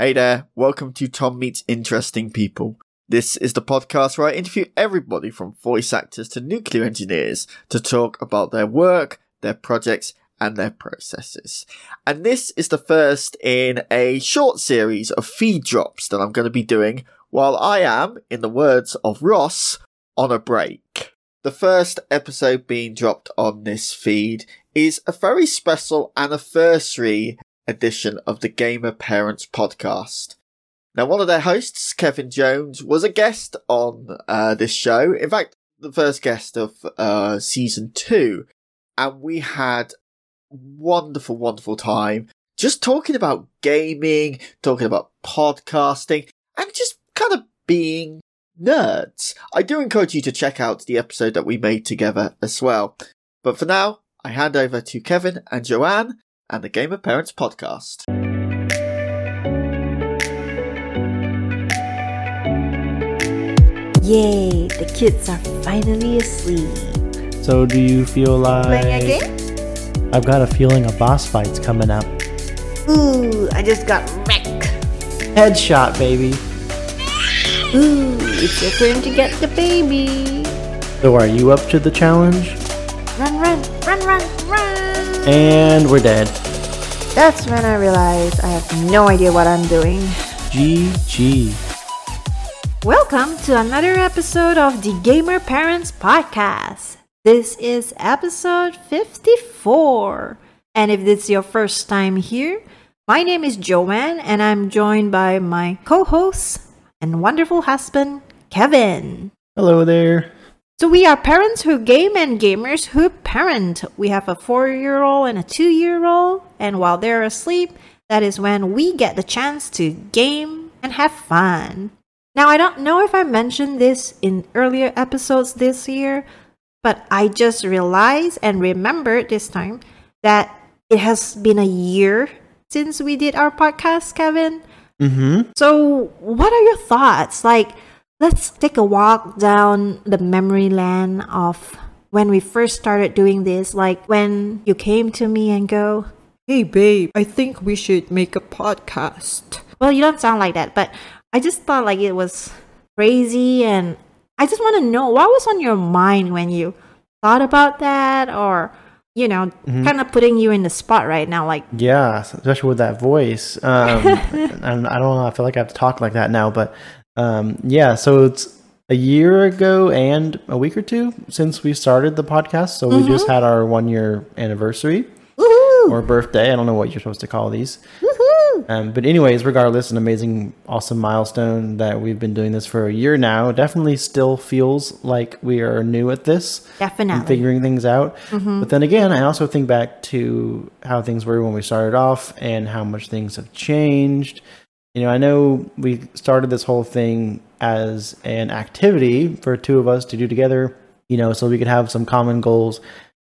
Hey there, welcome to Tom Meets Interesting People. This is the podcast where I interview everybody from voice actors to nuclear engineers to talk about their work, their projects, and their processes. And this is the first in a short series of feed drops that I'm going to be doing while I am, in the words of Ross, on a break. The first episode being dropped on this feed is a very special anniversary edition of the Gamer Parents podcast. Now, one of their hosts, Kevin Jones, was a guest on uh, this show. In fact, the first guest of uh, season two. And we had wonderful, wonderful time just talking about gaming, talking about podcasting, and just kind of being nerds. I do encourage you to check out the episode that we made together as well. But for now, I hand over to Kevin and Joanne and the Gamer Parents podcast. Yay, the kids are finally asleep. So, do you feel like Playing a game? I've got a feeling a boss fight's coming up? Ooh, I just got wrecked. Headshot, baby. Ooh, it's your turn to get the baby. So, are you up to the challenge? Run, run, run, run, run. And we're dead. That's when I realized I have no idea what I'm doing. GG. Welcome to another episode of the Gamer Parents Podcast. This is episode 54. And if this is your first time here, my name is Joanne and I'm joined by my co host and wonderful husband, Kevin. Hello there. So we are parents who game and gamers who parent. We have a four year old and a two year old, and while they're asleep, that is when we get the chance to game and have fun. Now, I don't know if I mentioned this in earlier episodes this year, but I just realized and remembered this time that it has been a year since we did our podcast, Kevin. Mm-hmm. So, what are your thoughts? Like, let's take a walk down the memory lane of when we first started doing this. Like, when you came to me and go, Hey babe, I think we should make a podcast. well, you don't sound like that, but I just thought like it was crazy. And I just want to know what was on your mind when you thought about that, or, you know, kind of putting you in the spot right now. Like, Yeah, especially with that voice. Um, and I don't know. I feel like I have to talk like that now, but um, yeah. So it's a year ago and a week or two since we started the podcast. So we just had our one year anniversary woohoo! or birthday. I don't know what you're supposed to call these. Um, but anyways, regardless, an amazing, awesome milestone that we've been doing this for a year now. Definitely still feels like we are new at this Definitely. figuring things out. But then again, I also think back to how things were when we started off and how much things have changed. You know, I know we started this whole thing as an activity for two of us to do together, you know, so we could have some common goals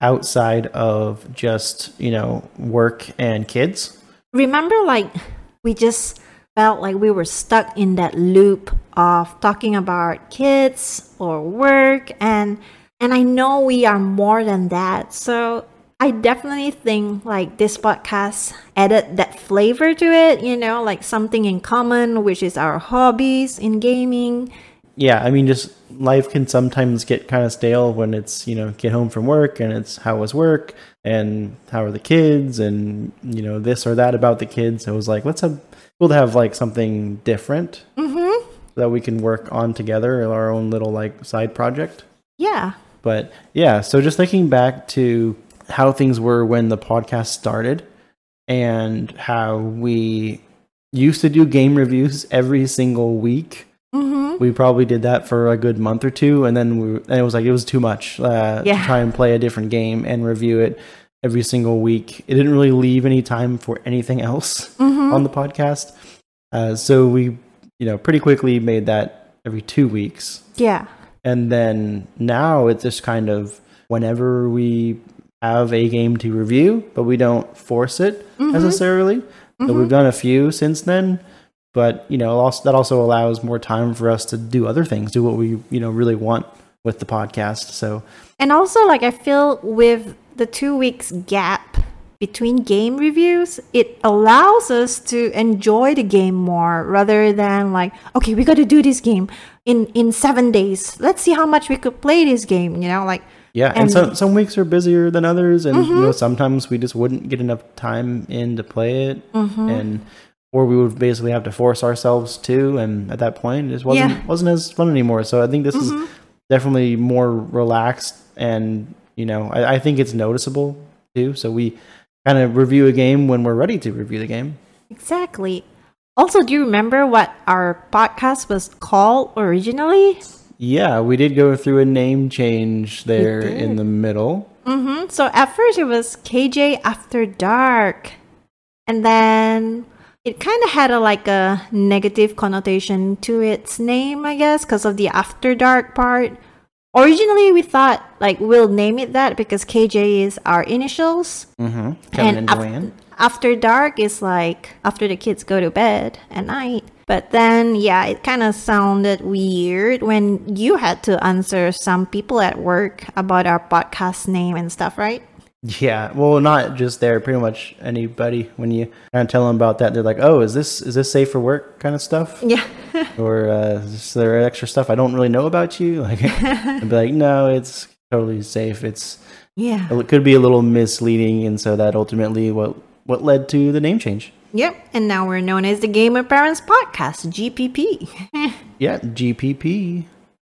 outside of just, you know, work and kids. remember like we just felt like we were stuck in that loop of talking about kids or work and and I know we are more than that. So I definitely think like this podcast added that flavor to it, you know, like something in common, which is our hobbies in gaming. yeah, I mean, just life can sometimes get kind of stale when it's, you know, get home from work and it's how was work and how are the kids and, you know, this or that about the kids. So it was like, let's have, cool to have like something different Mm-hmm. that we can work on together, our own little like side project. Yeah. But yeah, so just thinking back to how things were when the podcast started and how we used to do game reviews every single week Mm-hmm. we probably did that for a good month or two and then we and it was like it was too much uh, Yeah. to try and play a different game and review it every single week it didn't really leave any time for anything else Mm-hmm. on the podcast uh, so we you know pretty quickly made that every two weeks Yeah. and then now it's just kind of whenever we have a game to review but we don't force it mm-hmm. necessarily. So we've mm-hmm. done a few since then. But you know also, that also allows more time for us to do other things do what we you know really want with the podcast. So And also, like, I feel with the two weeks gap between game reviews, it allows us to enjoy the game more rather than like, okay, we got to do this game in in 7 days. Let's see how much we could play this game, you know, like Yeah, and, And- some some weeks are busier than others, and you know mm-hmm. sometimes we just wouldn't get enough time in to play it, mm-hmm. and or we would basically have to force ourselves to, and at that point, it just wasn't Yeah. wasn't as fun anymore. So I think this is mm-hmm. definitely more relaxed, and you know I, I think it's noticeable too. So we kind of review a game when we're ready to review the game. Exactly. Also, do you remember what our podcast was called originally? Yeah, we did go through a name change there in the middle. Mm-hmm. So at first it was KJ After Dark, and then it kind of had a like a negative connotation to its name, I guess, because of the After Dark part. Originally, we thought like we'll name it that because KJ is our initials, Mm-hmm. Kevin and, af- After Dark is like after the kids go to bed at night. But then, yeah, it kind of sounded weird when you had to answer some people at work about our podcast name and stuff, right? Yeah, well, not just there. Pretty much anybody when you kind of tell them about that, they're like, "Oh, is this is this safe for work?" kind of stuff, Yeah. or uh, is there extra stuff I don't really know about you? Like, I'd be like, "No, it's totally safe. It's yeah. it could be a little misleading," and so that ultimately what what led to the name change. Yep. And now we're known as the Gamer Parents Podcast, GPP. Yeah, GPP.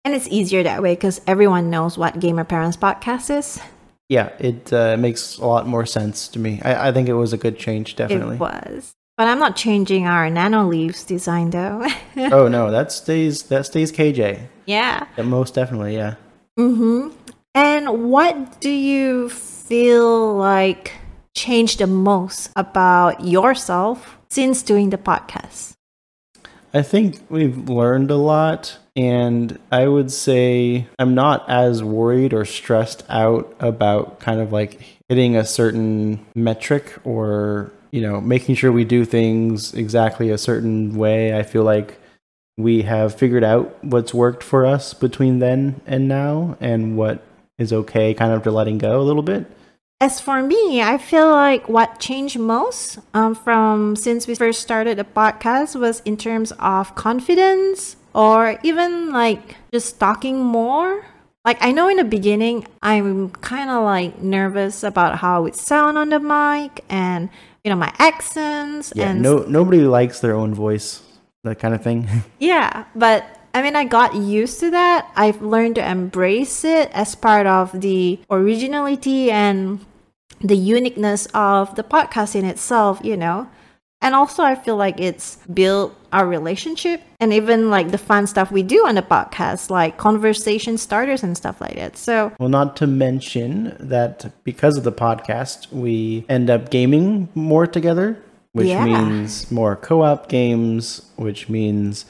and it's easier that way because everyone knows what Gamer Parents Podcast is. Yeah, it uh, makes a lot more sense to me. I, I think it was a good change, definitely. It was. But I'm not changing our nano leaves design though. oh no, that stays that stays KJ. yeah. Yeah, most definitely, yeah. Mm-hmm. And what do you feel like changed the most about yourself since doing the podcast? I think we've learned a lot, and I would say I'm not as worried or stressed out about kind of like hitting a certain metric or, you know, making sure we do things exactly a certain way. I feel like we have figured out what's worked for us between then and now and what is okay kind of to letting go a little bit. As for me, I feel like what changed most um, from since we first started the podcast was in terms of confidence or even like just talking more. Like I know in the beginning, I'm kind of like nervous about how it sound on the mic and you know my accents Yeah, and no nobody likes their own voice, that kind of thing. Yeah, but I mean, I got used to that. I've learned to embrace it as part of the originality and the uniqueness of the podcast in itself, you know. And also, I feel like it's built our relationship and even like the fun stuff we do on the podcast, like conversation starters and stuff like that. So, Well, not to mention that because of the podcast, we end up gaming more together, which Yeah. means more co op games, which means,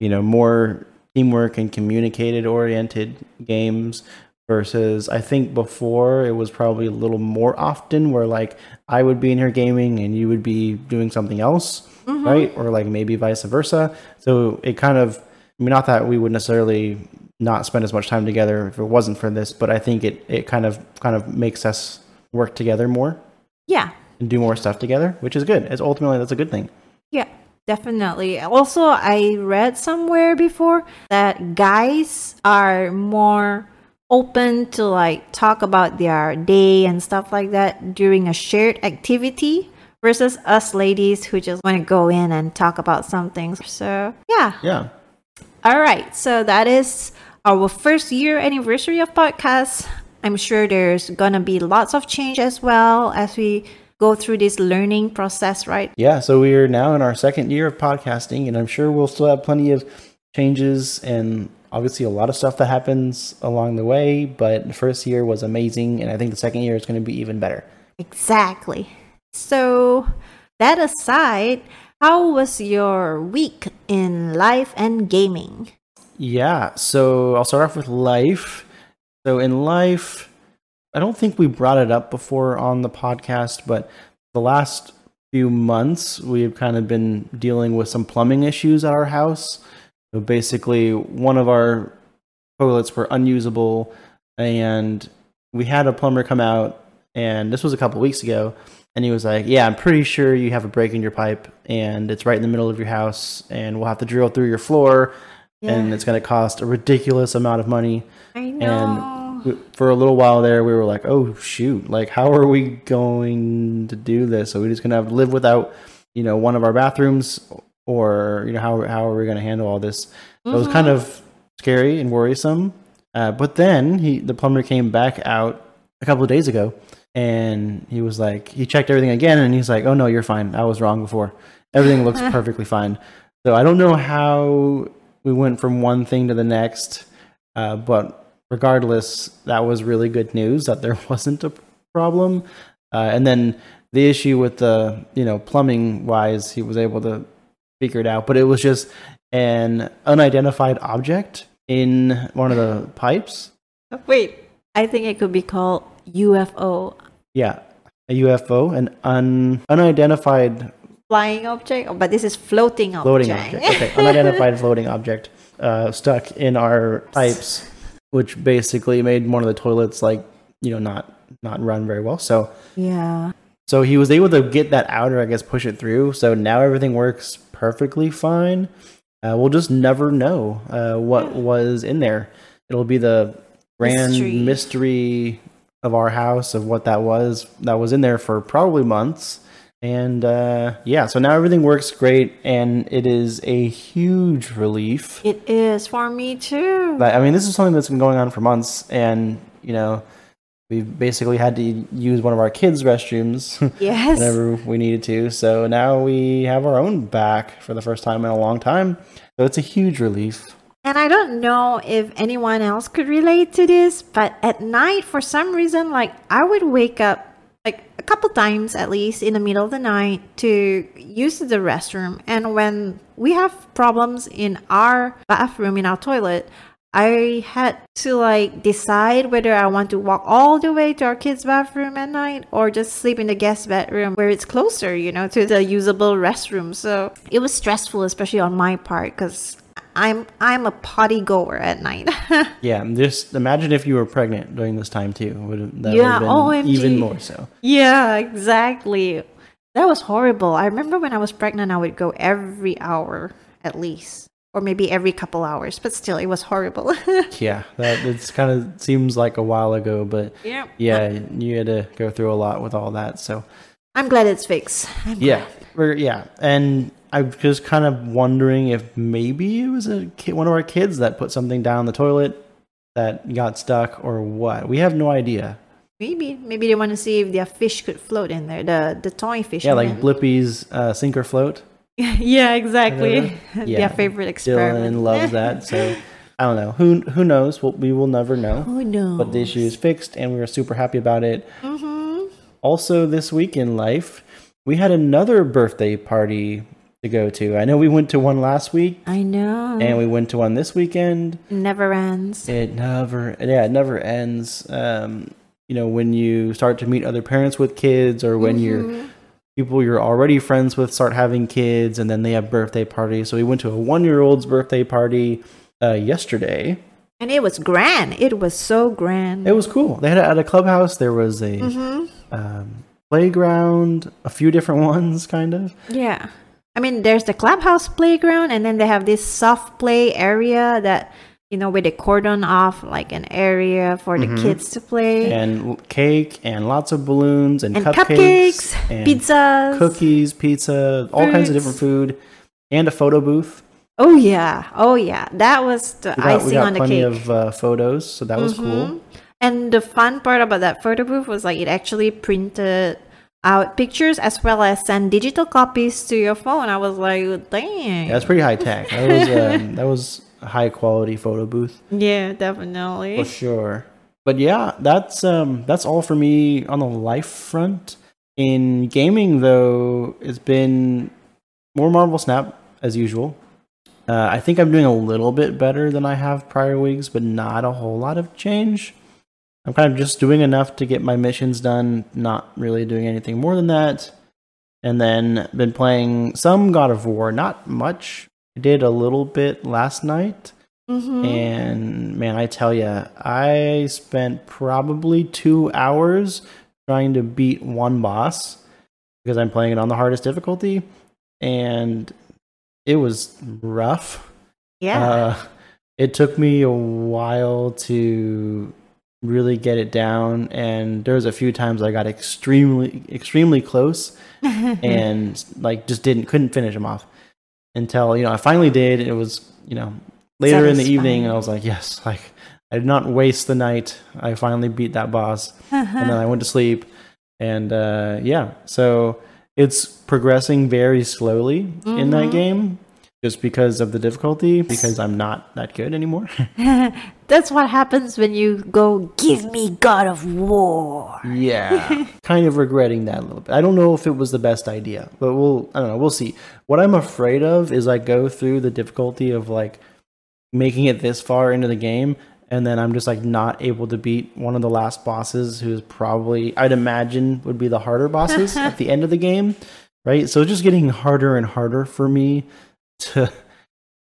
you know, more teamwork and communicated oriented games. Versus, I think before it was probably a little more often where like I would be in here gaming and you would be doing something else, mm-hmm. right? Or like maybe vice versa. So it kind of, I mean, not that we would necessarily not spend as much time together if it wasn't for this, but I think it, it kind of kind of makes us work together more yeah, and do more stuff together, which is good. It's ultimately that's a good thing. Yeah, definitely. Also, I read somewhere before that guys are more open to like talk about their day and stuff like that during a shared activity versus us ladies who just want to go in and talk about something. So, yeah. Yeah. All right. So that is our first year anniversary of podcasts. I'm sure there's going to be lots of change as well as we go through this learning process, right? Yeah. So we are now in our second year of podcasting, and I'm sure we'll still have plenty of changes and obviously a lot of stuff that happens along the way. But the first year was amazing, and I think the second year is going to be even better. Exactly. So, that aside, how was your week in life and gaming? Yeah, so I'll start off with life. So in life, I don't think we brought it up before on the podcast, but the last few months we've kind of been dealing with some plumbing issues at our house. Basically, one of our toilets were unusable, and we had a plumber come out, and this was a couple weeks ago, and he was like, "Yeah, I'm pretty sure you have a break in your pipe, and it's right in the middle of your house, and we'll have to drill through your floor, and it's going to cost a ridiculous amount of money." I know. w- for a little while there we were like oh shoot like how are we going to do this so we're just gonna have to live without you know one of our bathrooms or you know how, how are we gonna handle all this? So it was kind of scary and worrisome. Uh, but then he the plumber came back out a couple of days ago and he was like he checked everything again and he's like oh no you're fine. I was wrong before. Everything looks perfectly fine. So i don't know how we went from one thing to the next uh, but regardless, that was really good news that there wasn't a problem. Uh, and then the issue with the, you know, plumbing wise, he was able to figure it out. But it was just an unidentified object in one of the pipes. Wait, I think it could be called UFO, Yeah, a UFO, an un, unidentified flying object, Oh, but this is floating object. floating object. Okay, unidentified floating object uh, stuck in our pipes, which basically made one of the toilets like you know not not run very well. So yeah. So he was able to get that out or I guess push it through. So now everything works perfectly fine. Uh, we'll just never know uh, what was in there. It'll be the grand Mystery. mystery. of our house of what that was that was in there for probably months. And uh, yeah, so now everything works great, and it is a huge relief. It is for me too. Like, I mean, this is something that's been going on for months, and you know, we basically had to use one of our kids' restrooms yes. whenever we needed to. So now we have our own back for the first time in a long time. So it's a huge relief. And I don't know if anyone else could relate to this, but at night, for some reason, like I would wake up like a couple times at least in the middle of the night to use the restroom. And when we have problems in our bathroom, in our toilet, I had to like decide whether I want to walk all the way to our kids' bathroom at night or just sleep in the guest bedroom where it's closer, you know, to the usable restroom. So it was stressful, especially on my part, because I'm I'm a potty goer at night. Yeah, just imagine if you were pregnant during this time too. Would that Yeah, would have OMG. been even more so? yeah, exactly. That was horrible. I remember when I was pregnant, I would go every hour at least, or maybe every couple hours. But still, it was horrible. Yeah, that it's kind of seems like a while ago, but yeah, yeah, you had to go through a lot with all that. So I'm glad it's fixed. I'm yeah, glad. we're, yeah, and I'm just kind of wondering if maybe it was a kid, one of our kids that put something down the toilet that got stuck or what. We have no idea. Maybe maybe they want to see if their fish could float in there. The the toy fish. Yeah, like meant. Blippi's uh, sink or float. yeah, exactly. Yeah. Their favorite experiment. Dylan loves that. So I don't know. Who who knows? We'll, we will never know. Who knows? But the issue is fixed, and we are super happy about it. hmm Also, this week in life, we had another birthday party to go to. I know we went to one last week, I know. and we went to one this weekend. Never ends. It never, yeah, it never ends. Um, you know, when you start to meet other parents with kids, or when you're Mhm. People you're already friends with start having kids, and then they have birthday parties. So we went to a one-year-old's birthday party uh, yesterday. And it was grand. It was so grand. It was cool. They had it at a clubhouse. There was a hmm um, playground, a few different ones, kind of. Yeah. I mean, there's the clubhouse playground, and then they have this soft play area that, you know, where they cordon off like an area for the kids to play. and cake and lots of balloons and, And cupcakes, cupcakes, and pizzas. cookies, pizza, all kinds of different food, and a photo booth. Oh, yeah. Oh, yeah. That was the We got, we icing got on the plenty cake. of uh, photos, so that was cool. Mhm. And the fun part about that photo booth was like it actually printed out pictures as well as send digital copies to your phone. I was like, dang. That's pretty high tech. That was um, that was a high quality photo booth yeah, definitely. for sure. But yeah, that's um that's all for me on the life front. In gaming, though, it's been more Marvel Snap as usual. Uh, I think I'm doing a little bit better than I have prior weeks, but not a whole lot of change. I'm kind of just doing enough to get my missions done, not really doing anything more than that. And then been playing some God of War, not much. I did a little bit last night. Mhm. And man, I tell you, I spent probably two hours trying to beat one boss. because I'm playing it on the hardest difficulty, and it was rough. Yeah. Uh, it took me a while to really get it down, and there was a few times I got extremely, extremely close, and like just didn't couldn't finish them off until you know I finally did. It was you know later in the evening, and I was like, yes, like I did not waste the night. I finally beat that boss, and then I went to sleep, and uh, yeah, so it's progressing very slowly in that Mhm. game just because of the difficulty because I'm not that good anymore. That's what happens when you go, give me God of War. yeah. kind of regretting that a little bit. I don't know if it was the best idea, but we'll I don't know, we'll see. What I'm afraid of is I go through the difficulty of like making it this far into the game and then I'm just like not able to beat one of the last bosses who's probably I'd imagine would be the harder bosses at the end of the game, right? So it's just getting harder and harder for me to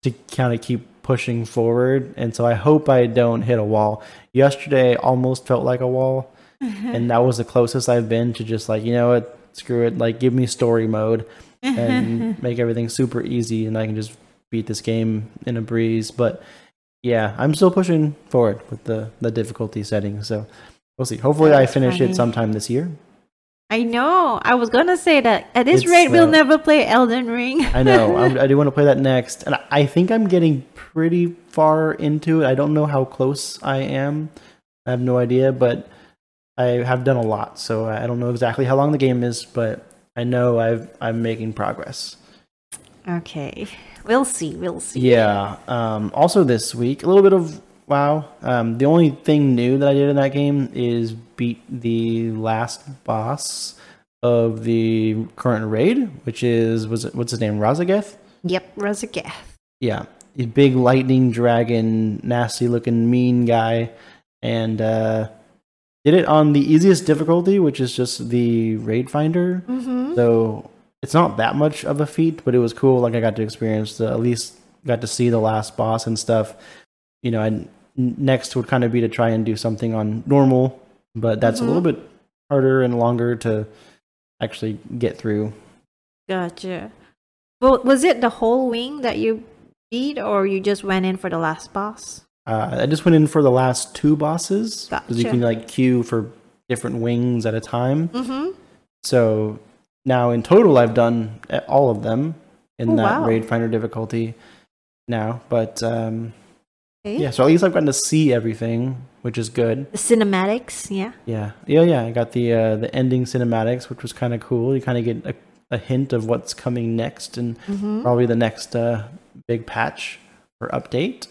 to kind of keep pushing forward and so I hope I don't hit a wall. Yesterday almost felt like a wall and that was the closest I've been to just like, you know what, screw it, like give me story mode and make everything super easy and I can just beat this game in a breeze. But yeah, I'm still pushing forward with the the difficulty setting. So we'll see. Hopefully I finish funny. it sometime this year. I know. I was gonna say that at this It's, rate, we'll uh, never play Elden Ring. I know. I, I do want to play that next, and I- I think I'm getting pretty far into it. I don't know how close I am. I have no idea, but I have done a lot, so I don't know exactly how long the game is, but I know I've I'm making progress. okay, we'll see. We'll see. Yeah. Um, also this week, a little bit of WoW. Um, the only thing new that I did in that game is beat the last boss of the current raid, which is was it, what's his name, Raszageth? Yep, Raszageth. Yeah, big lightning dragon, nasty looking, mean guy, and uh, did it on the easiest difficulty, which is just the raid finder. Mm-hmm. So it's not that much of a feat, but it was cool. Like I got to experience the at least got to see the last boss and stuff. You know, and next would kind of be to try and do something on normal, but that's a little bit harder and longer to actually get through. Gotcha. Well, was it the whole wing that you beat, or you just went in for the last boss? Uh, I just went in for the last two bosses because you can like queue for different wings at a time. Mm-hmm. So now in total, I've done uh, all of them in Oh, that wow. raid finder difficulty now. But um, Okay. yeah, so at least I've gotten to see everything, which is good. The cinematics, yeah. Yeah, yeah, yeah. I got the uh, the ending cinematics, which was kind of cool. You kind of get a, a hint of what's coming next, and Mm-hmm. probably the next uh, big patch or update.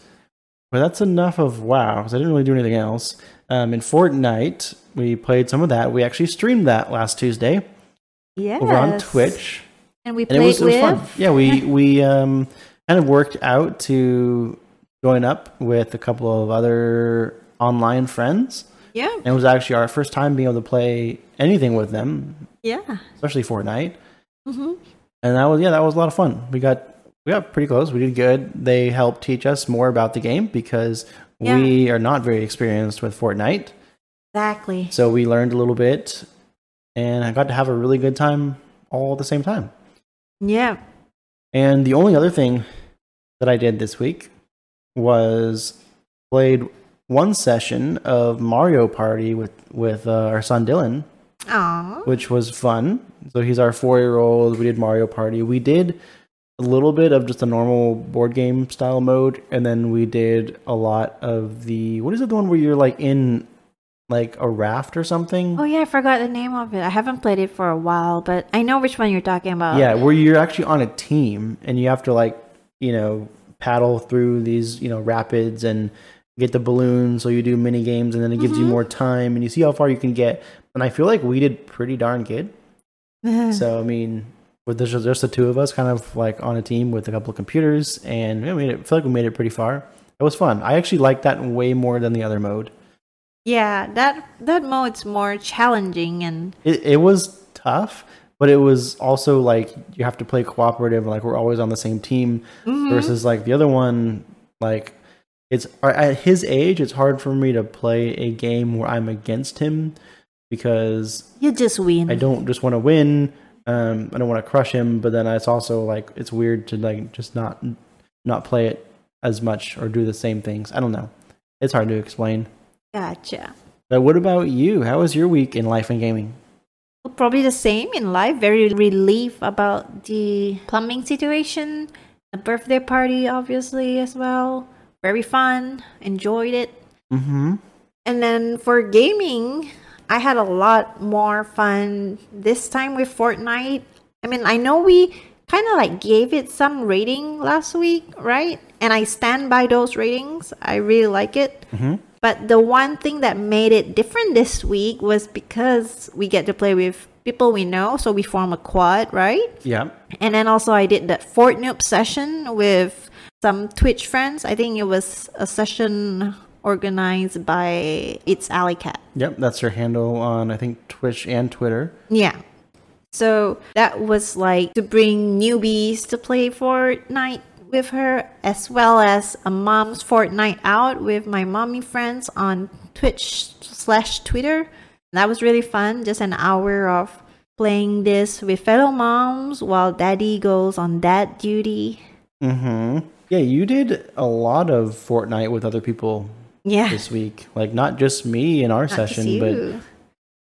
But that's enough of WoW, 'cause I didn't really do anything else. Um, in Fortnite, we played some of that. We actually streamed that last Tuesday Yes. over on Twitch, And we and it played was, it was with. fun. Yeah, we we um, kind of worked out to join up with a couple of other online friends. Yeah. And it was actually our first time being able to play anything with them, Yeah. especially Fortnite. Mm-hmm. And that was yeah, that was a lot of fun. We got we got pretty close. We did good. They helped teach us more about the game because we are not very experienced with Fortnite. Exactly. So we learned a little bit and I got to have a really good time all at the same time. Yeah. And the only other thing that I did this week was played one session of Mario Party with with uh, our son Dylan, Aw. which was fun. So he's our four year old. We did Mario Party. We did a little bit of just a normal board game style mode, and then we did a lot of the what is it the one where you're like in like a raft or something? Oh yeah, I forgot the name of it. I haven't played it for a while, but I know which one you're talking about. Yeah, where you're actually on a team and you have to like, you know, paddle through these, you know, rapids and get the balloons so you do mini games and then it gives you mm-hmm. more time and you see how far you can get. And I feel like we did pretty darn good. so I mean, with just, just the two of us kind of like on a team with a couple of computers and we made it, I feel like we made it pretty far. It was fun. I actually like that way more than the other mode. Yeah, that that mode's more challenging and It, it was tough, but it was also like you have to play cooperative. Like we're always on the same team. Mm-hmm. Versus like the other one, like it's at his age, it's hard for me to play a game where I'm against him because you just win. I don't just want to win. Um, I don't want to crush him, but then it's also like it's weird to like just not not play it as much or do the same things. I don't know. It's hard to explain. Gotcha. But what about you? How was your week in life and gaming? Probably the same in life. Very relief about the plumbing situation. A birthday party, obviously, as well. Very fun. Enjoyed it. Mm-hmm. And then for gaming, I had a lot more fun this time with Fortnite. I mean, I know we kind of like gave it some rating last week, right? And I stand by those ratings. I really like it. Mm-hmm. But the one thing that made it different this week was because we get to play with people we know, so we form a quad, right? Yeah. And then also I did that Fortnite session with some Twitch friends. I think it was a session organized by It's Alley Cat. Yep. That's her handle on I think Twitch and Twitter. Yeah. So that was like to bring newbies to play Fortnite with her, as well as a mom's Fortnite out with my mommy friends on Twitch slash Twitter. That was really fun. Just an hour of playing this with fellow moms while daddy goes on dad duty. Mm-hmm. Yeah, you did a lot of Fortnite with other people Yeah. this week. Like not just me in our not session, but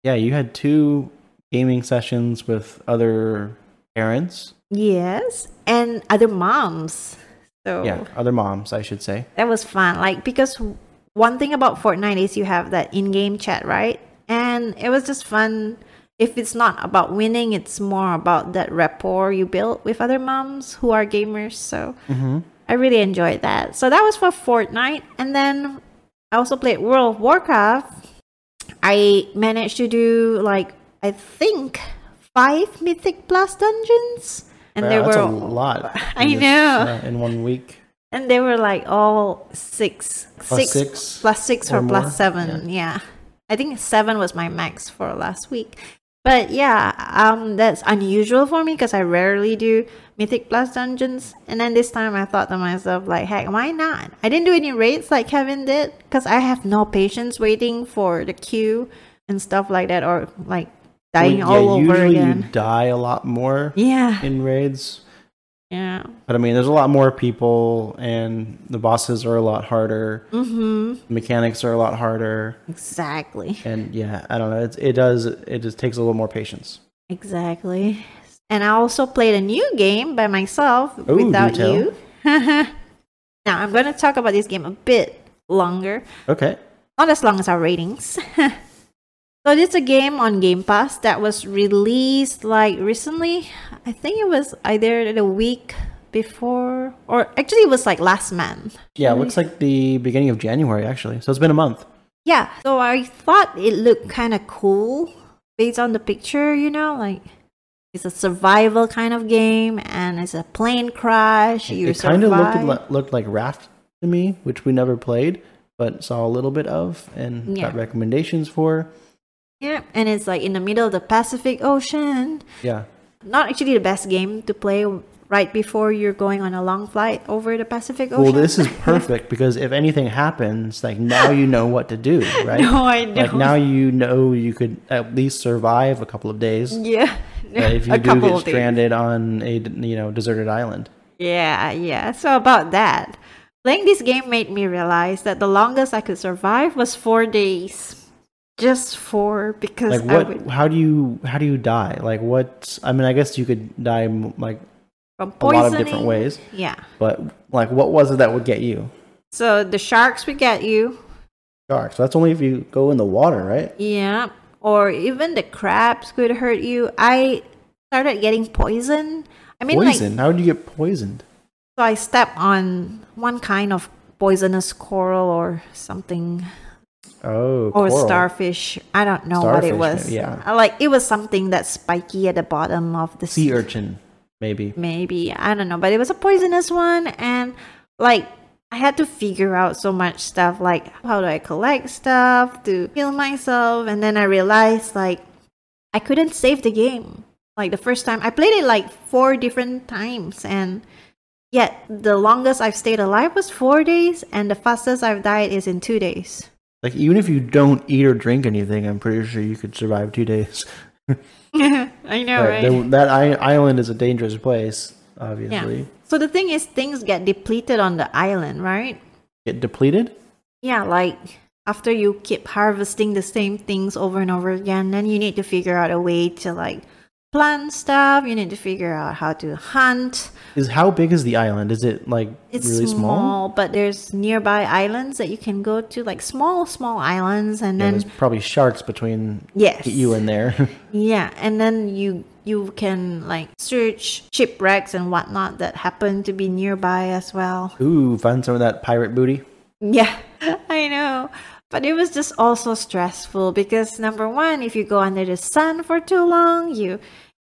yeah, you had two gaming sessions with other parents. Yes. And other moms. So Yeah, other moms, I should say. that was fun like because one thing about fortnite is you have that in-game chat right and it was just fun if it's not about winning it's more about that rapport you build with other moms who are gamers so Mm-hmm. i really enjoyed that so that was for fortnite and then i also played world of warcraft i managed to do like i think five mythic plus dungeons and Wow, there were a lot. I this, know. uh, in one week. and they were like all six, Plus six plus six or or, plus seven. Yeah. I think seven was my max for last week. But yeah, um, that's unusual for me because I rarely do Mythic Plus dungeons. And then this time I thought to myself, like, heck, why not? I didn't do any raids like Kevin did because I have no patience waiting for the queue and stuff like that or like dying Well, all over usually again. you die a lot more Yeah. in raids. Yeah. But I mean, there's a lot more people, and the bosses are a lot harder. Mm-hmm. Mechanics are a lot harder, Exactly. and yeah, I don't know. It it does it just takes a little more patience. Exactly. And I also played a new game by myself Ooh, without you. now I'm going to talk about this game a bit longer, Okay. not as long as our ratings. so this is a game on Game Pass that was released like recently. I think it was either the week before or actually it was like last month. Yeah, it looks like the beginning of January actually. So it's been a month. Yeah, so I thought it looked kind of cool based on the picture, you know, like it's a survival kind of game and it's a plane crash. You it kind of looked looked like Raft to me, which we never played, but saw a little bit of and Yeah. got recommendations for. Yeah, and it's like in the middle of the Pacific Ocean. Yeah. Not actually the best game to play right before you're going on a long flight over the Pacific Ocean. Well, this is perfect because if anything happens, like now you know what to do, right? no, I know. Like now you know you could at least survive a couple of days. yeah, uh, if you do get days. stranded on a you know deserted island. Yeah, yeah. So about that, playing this game made me realize that the longest I could survive was four days. Just for because Like I what? would How do you how do you die? Like what? I mean, I guess you could die like from a lot of different ways, Yeah. but like what was it that would get you? So the sharks would get you. Sharks. That's only if you go in the water, right? Yeah. Or even the crabs could hurt you. I started getting poisoned. I mean, like, Poison. How did you get poisoned? so I stepped on one kind of poisonous coral or something Oh, or coral. starfish. I don't know what it was. yeah. Like it was something that's spiky at the bottom of the sea urchin, maybe. Maybe I don't know, but it was a poisonous one, and like I had to figure out so much stuff, like how do I collect stuff to heal myself, and then I realized like I couldn't save the game. Like the first time I played it like four different times, and yet the longest I've stayed alive was four days, and the fastest I've died is in two days. Like even if you don't eat or drink anything, I'm pretty sure you could survive two days I know, right? there- that island is a dangerous place, obviously. Yeah. So the thing is, things get depleted on the island, right? Get depleted? Yeah, like after you keep harvesting the same things over and over again, then you need to figure out a way to like plant stuff. You need to figure out how to hunt. Is how big is the island? Is it like It's really small? small, but there's nearby islands that you can go to, like small, small islands, and Yeah, then there's probably sharks between yes, you and there. yeah, and then you you can like search shipwrecks and whatnot that happen to be nearby as well. Ooh, find some of that pirate booty. Yeah, I know. But it was just also stressful because number one, if you go under the sun for too long, you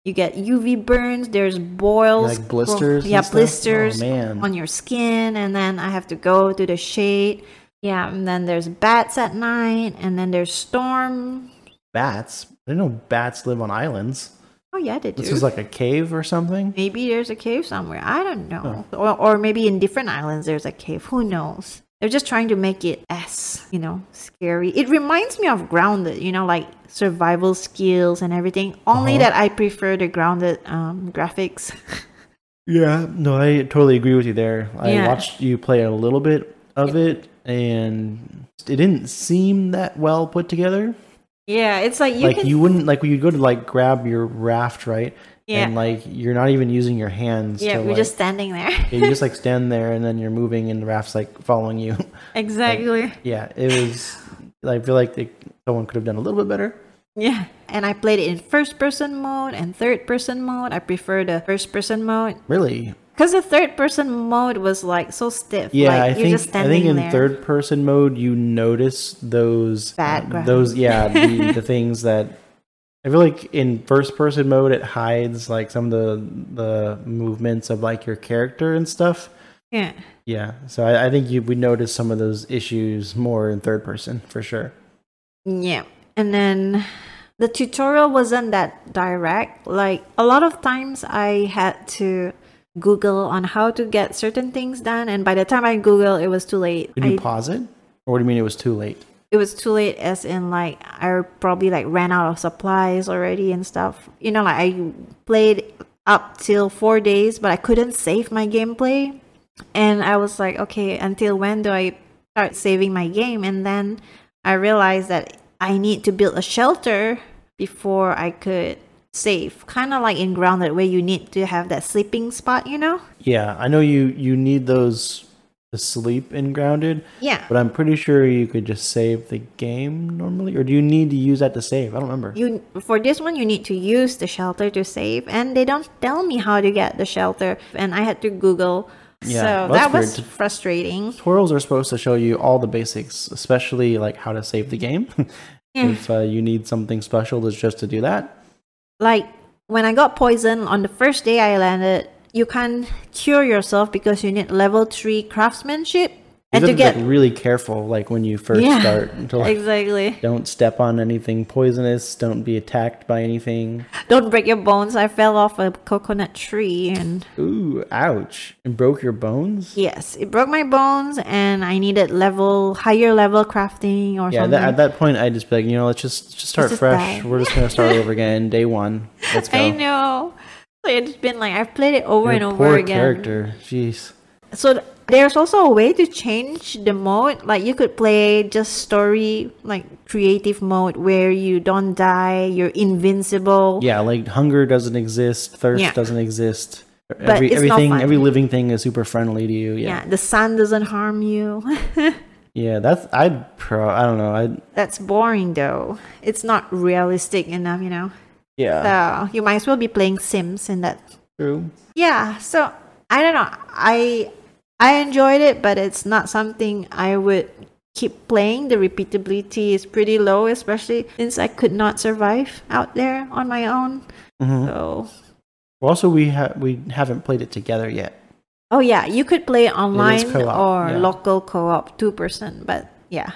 you get UV burns. There's boils, Like blisters and yeah, blisters Oh, on your skin, and then I have to go to the shade. Yeah, and then there's bats at night, and then there's storm. Bats? I didn't know bats live on islands. Oh yeah, they do. This is like a cave or something? maybe there's a cave somewhere. I don't know, or or maybe in different islands there's a cave. Who knows? They're just trying to make it as you know scary. It reminds me of Grounded. You know, like survival skills and everything. Only Uh-huh. that I prefer the Grounded um, graphics. Yeah, no, I totally agree with you there. I Yeah. watched you play a little bit of it, and it didn't seem that well put together. yeah, it's like you like can. you wouldn't like when you go to like grab your raft, right? Yeah. And like you're not even using your hands. yeah, we're like, just standing there. yeah, you just like stand there, and then you're moving, and the raft's like following you. exactly. yeah, it was. I feel like they, someone could have done a little bit better. Yeah, and I played it in first person mode and third person mode. I prefer the first person mode Really, because the third person mode was like so stiff. Yeah, like, I think I think in there. third person mode you notice those Bad uh, those yeah the, the things that I feel like in first person mode it hides like some of the the movements of like your character and stuff. Yeah. Yeah, so I, I think you would notice some of those issues more in third person for sure. Yeah. And then the tutorial wasn't that direct. Like a lot of times I had to Google on how to get certain things done and by the time I Google it was too late. Did you I, pause it, or what do you mean it was too late? It was too late as in like I probably like ran out of supplies already and stuff. You know, like I played up till four days but I couldn't save my gameplay. And I was like, okay, until when do I start saving my game? And then I realized that I need to build a shelter before I could save. Kind of like in Grounded, where you need to have that sleeping spot, you know? Yeah, I know you you need those to sleep in grounded, Yeah. but I'm pretty sure you could just save the game normally, or do you need to use that to save? I don't remember. You for this one you need to use the shelter to save, and they don't tell me how to get the shelter, and I had to Google. Yeah, so well, that was weird. frustrating. tutorials are supposed to show you all the basics, especially like how to save the game. Yeah. if uh, you need something special, it's just to do that. like when I got poisoned on the first day I landed, you can't cure yourself because you need level three craftsmanship. You And have to get like, really careful, like when you first Yeah, start. To, like, exactly, Don't step on anything poisonous. Don't be attacked by anything. don't break your bones. I fell off a coconut tree, and Ooh, ouch! And broke your bones. yes, it broke my bones, and I needed level higher level crafting or Yeah, something. that, at that point, I'd just be like, you know, let's just just start just fresh. die. We're just gonna start over again, day one. Let's go. I know. It's been like I've played it over You're and over poor again. character. Jeez. So th- there's also a way to change the mode. Like you could play just story, like creative mode, where you don't die, you're invincible. Yeah, like hunger doesn't exist, thirst Yeah. doesn't exist. Every, it's not everything, every living thing is super friendly to you. Yeah, Yeah, the sun doesn't harm you. yeah. That's I'd pro. I don't know. I That's boring though. It's not realistic enough, you know. Yeah. So you might as well be playing Sims in that. True. Yeah. So I don't know. I I enjoyed it, but it's not something I would keep playing. The repeatability is pretty low, especially since I could not survive out there on my own. hmm So Also, we have we haven't played it together yet. oh yeah, you could play online co-op, or yeah. local co-op, two person. But yeah,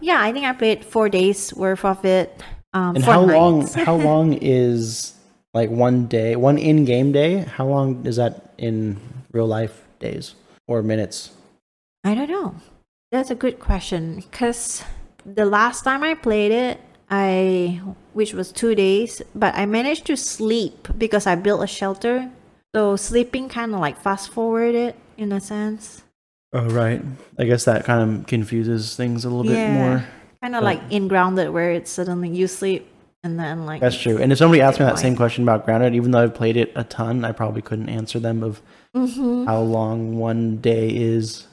yeah, I think I played four days worth of it. Um, And how long? how long is like one day, one in-game day? How long is that in real life days or minutes? I don't know. That's a good question because the last time I played it, I which was two days, but I managed to sleep because I built a shelter. So sleeping kind of like fast forwarded in a sense. Oh, right. I guess that kind of confuses things a little bit more. Kind of like in grounded where it's suddenly you sleep and then like That's true. And if somebody asked me that same question about Grounded, even though I've played it a ton, I probably couldn't answer them of Mhm. how long one day is.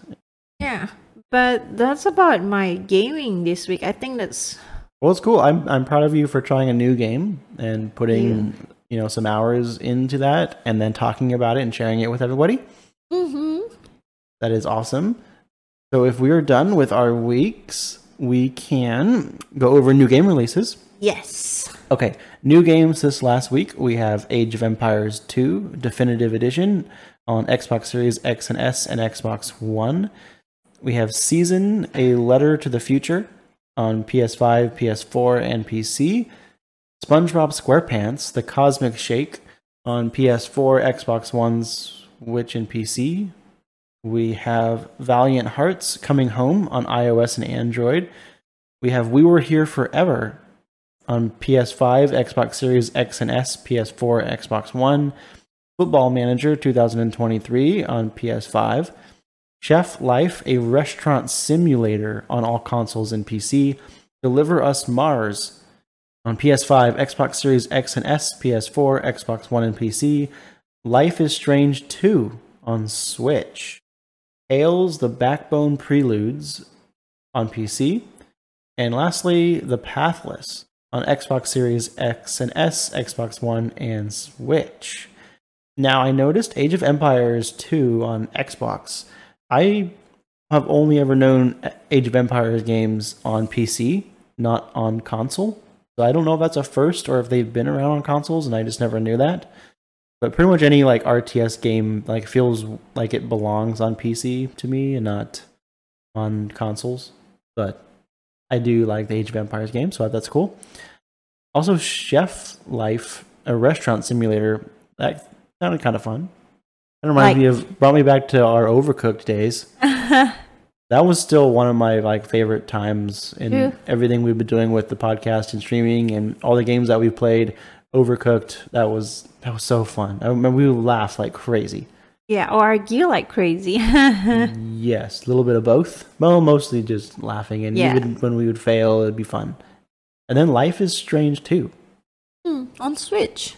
Yeah. But that's about my gaming this week. I think that's Well, it's cool. I'm I'm proud of you for trying a new game and putting you know some hours into that, and then talking about it and sharing it with everybody. hmm That is awesome. So if we are done with our weeks, we can go over new game releases. yes. Okay, new games this last week. We have Age of Empires 2 Definitive Edition on Xbox Series X and S and Xbox One. We have Season A Letter to the Future on PS5, PS4, and PC. SpongeBob SquarePants The Cosmic Shake on PS4, Xbox One, Switch, and PC. We have Valiant Hearts coming home on iOS and Android. We have We Were Here Forever on PS5, Xbox Series X and S, PS4, Xbox One, Football Manager 2023 on PS5, Chef Life, a restaurant simulator on all consoles and PC, Deliver Us Mars on PS5, Xbox Series X and S, PS4, Xbox One, and PC, Life is Strange 2 on Switch, Tails the Backbone Preludes on PC, and lastly, The Pathless on Xbox Series X and S, Xbox One, and Switch. Now, I noticed Age of Empires 2 on Xbox. I have only ever known Age of Empires games on PC, not on console. So I don't know if that's a first or if they've been around on consoles and I just never knew that. But pretty much any like RTS game like feels like it belongs on PC to me and not on consoles. But I do like the Age of Empires game, so that's cool. Also, Chef Life, a restaurant simulator, that sounded kind of fun. That reminds Like- me of brought me back to our Overcooked days. That was still one of my like favorite times in True. everything we've been doing with the podcast and streaming and all the games that we've played. Overcooked, that was that was so fun. I remember we would laugh like crazy. yeah, or argue like crazy. Yes, a little bit of both. Well, mostly just laughing, and Yeah. even when we would fail, it'd be fun. And then Life is Strange too. Hmm, on Switch.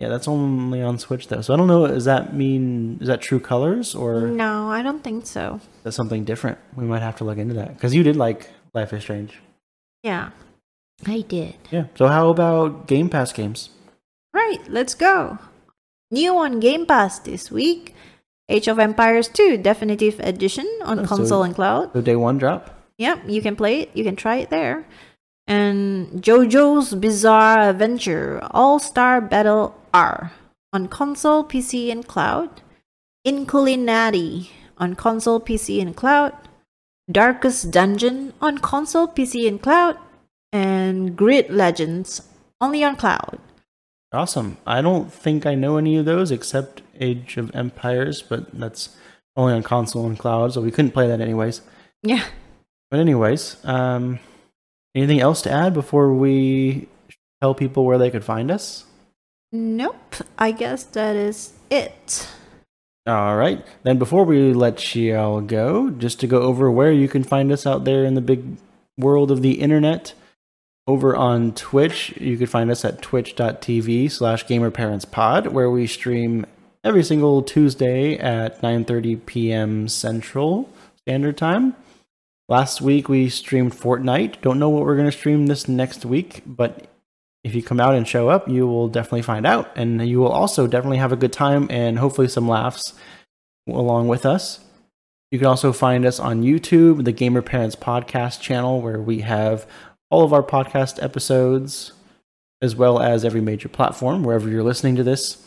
Yeah, that's only on Switch though. So I don't know. Does that mean is that True Colors or No, I don't think so. that something different? We might have to look into that because you did like Life is Strange. Yeah. I did. Yeah. So how about Game Pass games? Right, let's go. New on Game Pass this week Age of Empires 2 Definitive Edition on Oh, so- console and cloud. So day one drop. Yep, you can play it, you can try it there. And JoJo's Bizarre Adventure All Star Battle R on console, PC, and cloud. Inkulinati on console, PC, and cloud. Darkest Dungeon on console, PC, and cloud. And Grid Legends only on cloud. Awesome. I don't think I know any of those except Age of Empires, but that's only on console and cloud, so we couldn't play that anyways. Yeah. But anyways, um, anything else to add before we tell people where they could find us? Nope. I guess that is it. All right. Then before we let you all go, just to go over where you can find us out there in the big world of the internet. Over on Twitch, you can find us at twitch.tv slash gamerparentspod, where we stream every single Tuesday at 9.30 p.m. Central Standard Time. Last week we streamed Fortnite. Don't know what we're going to stream this next week, but if you come out and show up, you will definitely find out. And you will also definitely have a good time and hopefully some laughs along with us. You can also find us on YouTube, the Gamer Parents Podcast channel, where we have all of our podcast episodes, as well as every major platform, wherever you're listening to this.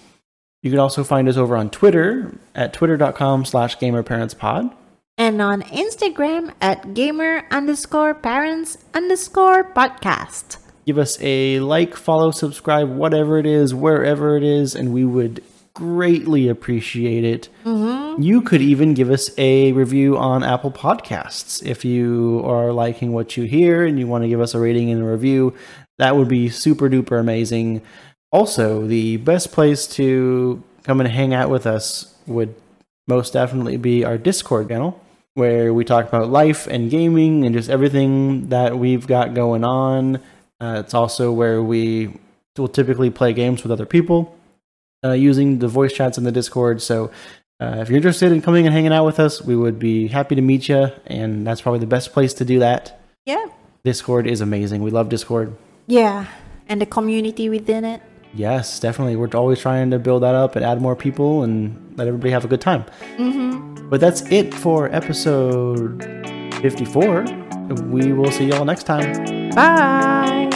You can also find us over on Twitter at twitter.com slash gamerparentspod. And on Instagram at gamer underscore parents underscore podcast. give us a like, follow, subscribe, whatever it is, wherever it is, and we would greatly appreciate it. You could even give us a review on Apple Podcasts if you are liking what you hear and you want to give us a rating and a review. that would be super duper amazing. Also, the best place to come and hang out with us would most definitely be our Discord channel, where we talk about life and gaming and just everything that we've got going on. Uh, it's also where we will typically play games with other people uh, using the voice chats in the Discord. So uh, if you're interested in coming and hanging out with us, we would be happy to meet you, and that's probably the best place to do that. Yeah. Discord is amazing. We love Discord. Yeah. And the community within it. Yes, definitely. We're always trying to build that up and add more people and let everybody have a good time. Mm-hmm. But that's it for episode 54. We will see y'all next time. Bye.